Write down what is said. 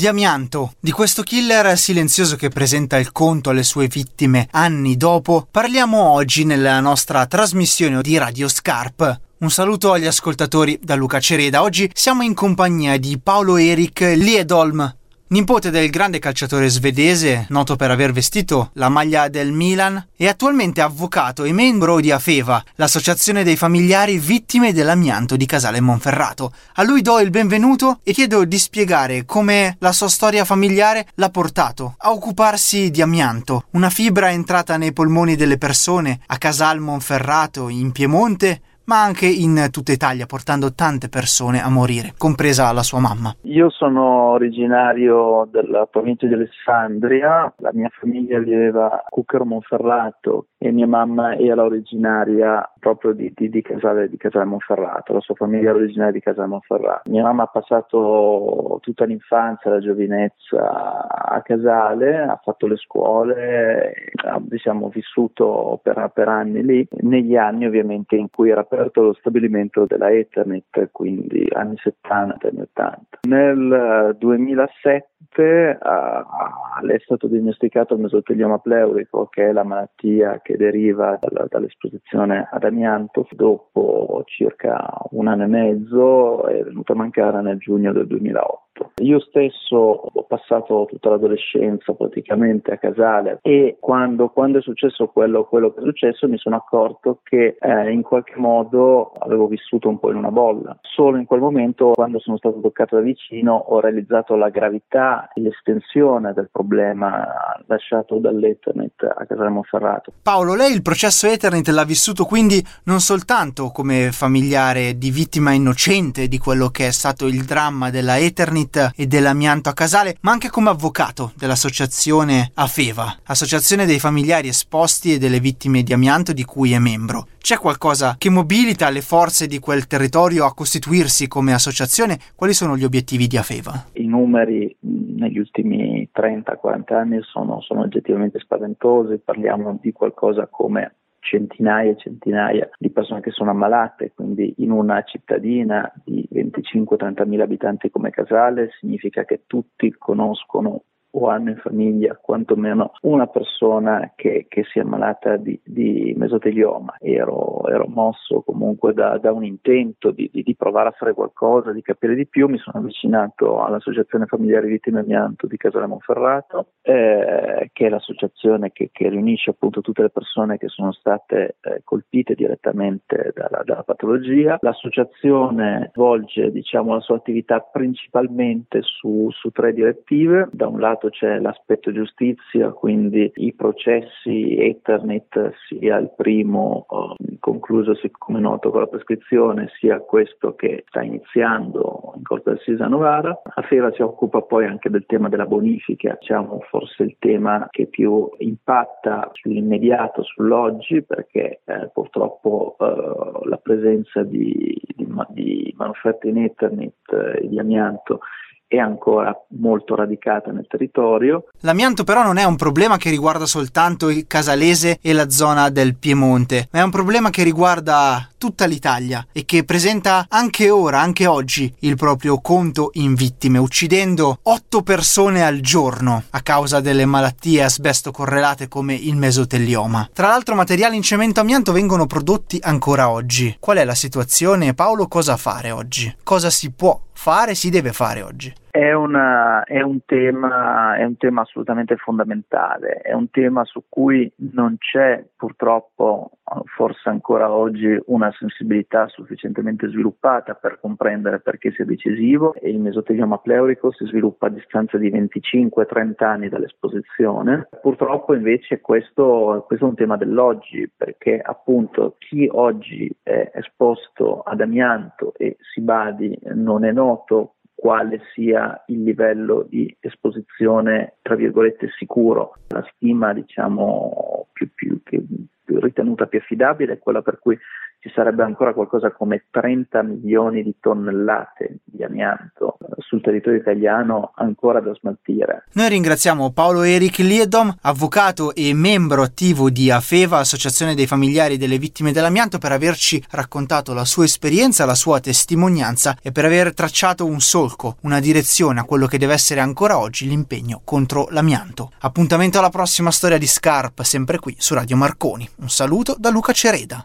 Di amianto, di questo killer silenzioso che presenta il conto alle sue vittime anni dopo, parliamo oggi nella nostra trasmissione di Radio Scarp. Un saluto agli ascoltatori da Luca Cereda. Oggi siamo in compagnia di Paolo Erik Liedolm, nipote del grande calciatore svedese, noto per aver vestito la maglia del Milan, è attualmente avvocato e membro di Afeva, l'associazione dei familiari vittime dell'amianto di Casale Monferrato. A lui do il benvenuto e chiedo di spiegare come la sua storia familiare l'ha portato a occuparsi di amianto, una fibra entrata nei polmoni delle persone a Casal Monferrato in Piemonte ma anche in tutta Italia, portando tante persone a morire, compresa la sua mamma. Io sono originario della provincia di Alessandria, la mia famiglia viveva a Cucchero Monferrato e mia mamma era originaria proprio di, di, di, Casale, di Casale Monferrato, la sua famiglia era originaria di Casale Monferrato. Mia mamma ha passato tutta l'infanzia, la giovinezza a Casale, ha fatto le scuole, ha diciamo, vissuto per, per anni lì, negli anni ovviamente in cui era aperto lo stabilimento della Ethernet, quindi anni 70 e anni 80. Nel 2007 uh, le è stato diagnosticato il mesotelioma pleurico, che è la malattia che deriva dalla, dall'esposizione ad amianto. Dopo circa un anno e mezzo è venuto a mancare nel giugno del 2008. Io stesso ho passato tutta l'adolescenza praticamente a Casale e quando, quando è successo quello, quello, che è successo mi sono accorto che eh, in qualche modo avevo vissuto un po' in una bolla. Solo in quel momento, quando sono stato toccato da vicino, ho realizzato la gravità e l'estensione del problema lasciato dall'Ethernet a Casale Monferrato. Paolo, lei il processo Ethernet l'ha vissuto quindi non soltanto come familiare di vittima innocente di quello che è stato il dramma della Ethernet, Street e dell'amianto a Casale, ma anche come avvocato dell'associazione AFEVA, Associazione dei familiari esposti e delle vittime di amianto di cui è membro. C'è qualcosa che mobilita le forze di quel territorio a costituirsi come associazione? Quali sono gli obiettivi di AFEVA? I numeri negli ultimi 30-40 anni sono, sono oggettivamente spaventosi, parliamo di qualcosa come centinaia e centinaia di persone che sono ammalate, quindi in una cittadina di 25-30 mila abitanti come Casale significa che tutti conoscono o hanno in famiglia quantomeno una persona che, che si è ammalata di, di mesotelioma. Ero, ero, mosso comunque da, da un intento di, di, di, provare a fare qualcosa, di capire di più. Mi sono avvicinato all'Associazione Familiari Vittime Amianto di Casale Monferrato, eh, che è l'associazione che, che, riunisce appunto tutte le persone che sono state eh, colpite direttamente dalla, dalla, patologia. L'associazione svolge diciamo, la sua attività principalmente su, su tre direttive. Da un lato lato c'è l'aspetto giustizia, quindi i processi Ethernet, sia il primo eh, conclusosi come noto con la prescrizione, sia questo che sta iniziando in Corte d'Assise a Novara. A Fera si occupa poi anche del tema della bonifica, diciamo forse il tema che più impatta sull'immediato, sull'oggi, perché eh, purtroppo eh, la presenza di, di, di manufatti in Ethernet e di amianto è ancora molto radicata nel territorio. L'amianto però non è un problema che riguarda soltanto il Casalese e la zona del Piemonte, ma è un problema che riguarda tutta l'Italia e che presenta anche ora, anche oggi, il proprio conto in vittime, uccidendo 8 persone al giorno a causa delle malattie asbesto correlate come il mesotelioma. Tra l'altro materiali in cemento amianto vengono prodotti ancora oggi. Qual è la situazione? Paolo, cosa fare oggi? Cosa si può fare, si deve fare oggi? È, una, è, un tema, è, un tema, assolutamente fondamentale, è un tema su cui non c'è purtroppo, forse ancora oggi, una sensibilità sufficientemente sviluppata per comprendere perché sia decisivo e il mesotelioma pleurico si sviluppa a distanza di 25-30 anni dall'esposizione. Purtroppo invece questo, questo è un tema dell'oggi perché appunto chi oggi è esposto ad amianto e si badi non è noto quale sia il livello di esposizione, tra virgolette, sicuro. La stima, diciamo, più, più, più ritenuta più affidabile è quella per cui ci sarebbe ancora qualcosa come 30 milioni di tonnellate di amianto sul territorio italiano ancora da smaltire. Noi ringraziamo Paolo Eric Liedom, avvocato e membro attivo di AFEVA, Associazione dei familiari delle vittime dell'amianto, per averci raccontato la sua esperienza, la sua testimonianza e per aver tracciato un solco, una direzione a quello che deve essere ancora oggi l'impegno contro l'amianto. Appuntamento alla prossima storia di Scarp, sempre qui su Radio Marconi. Un saluto da Luca Cereda.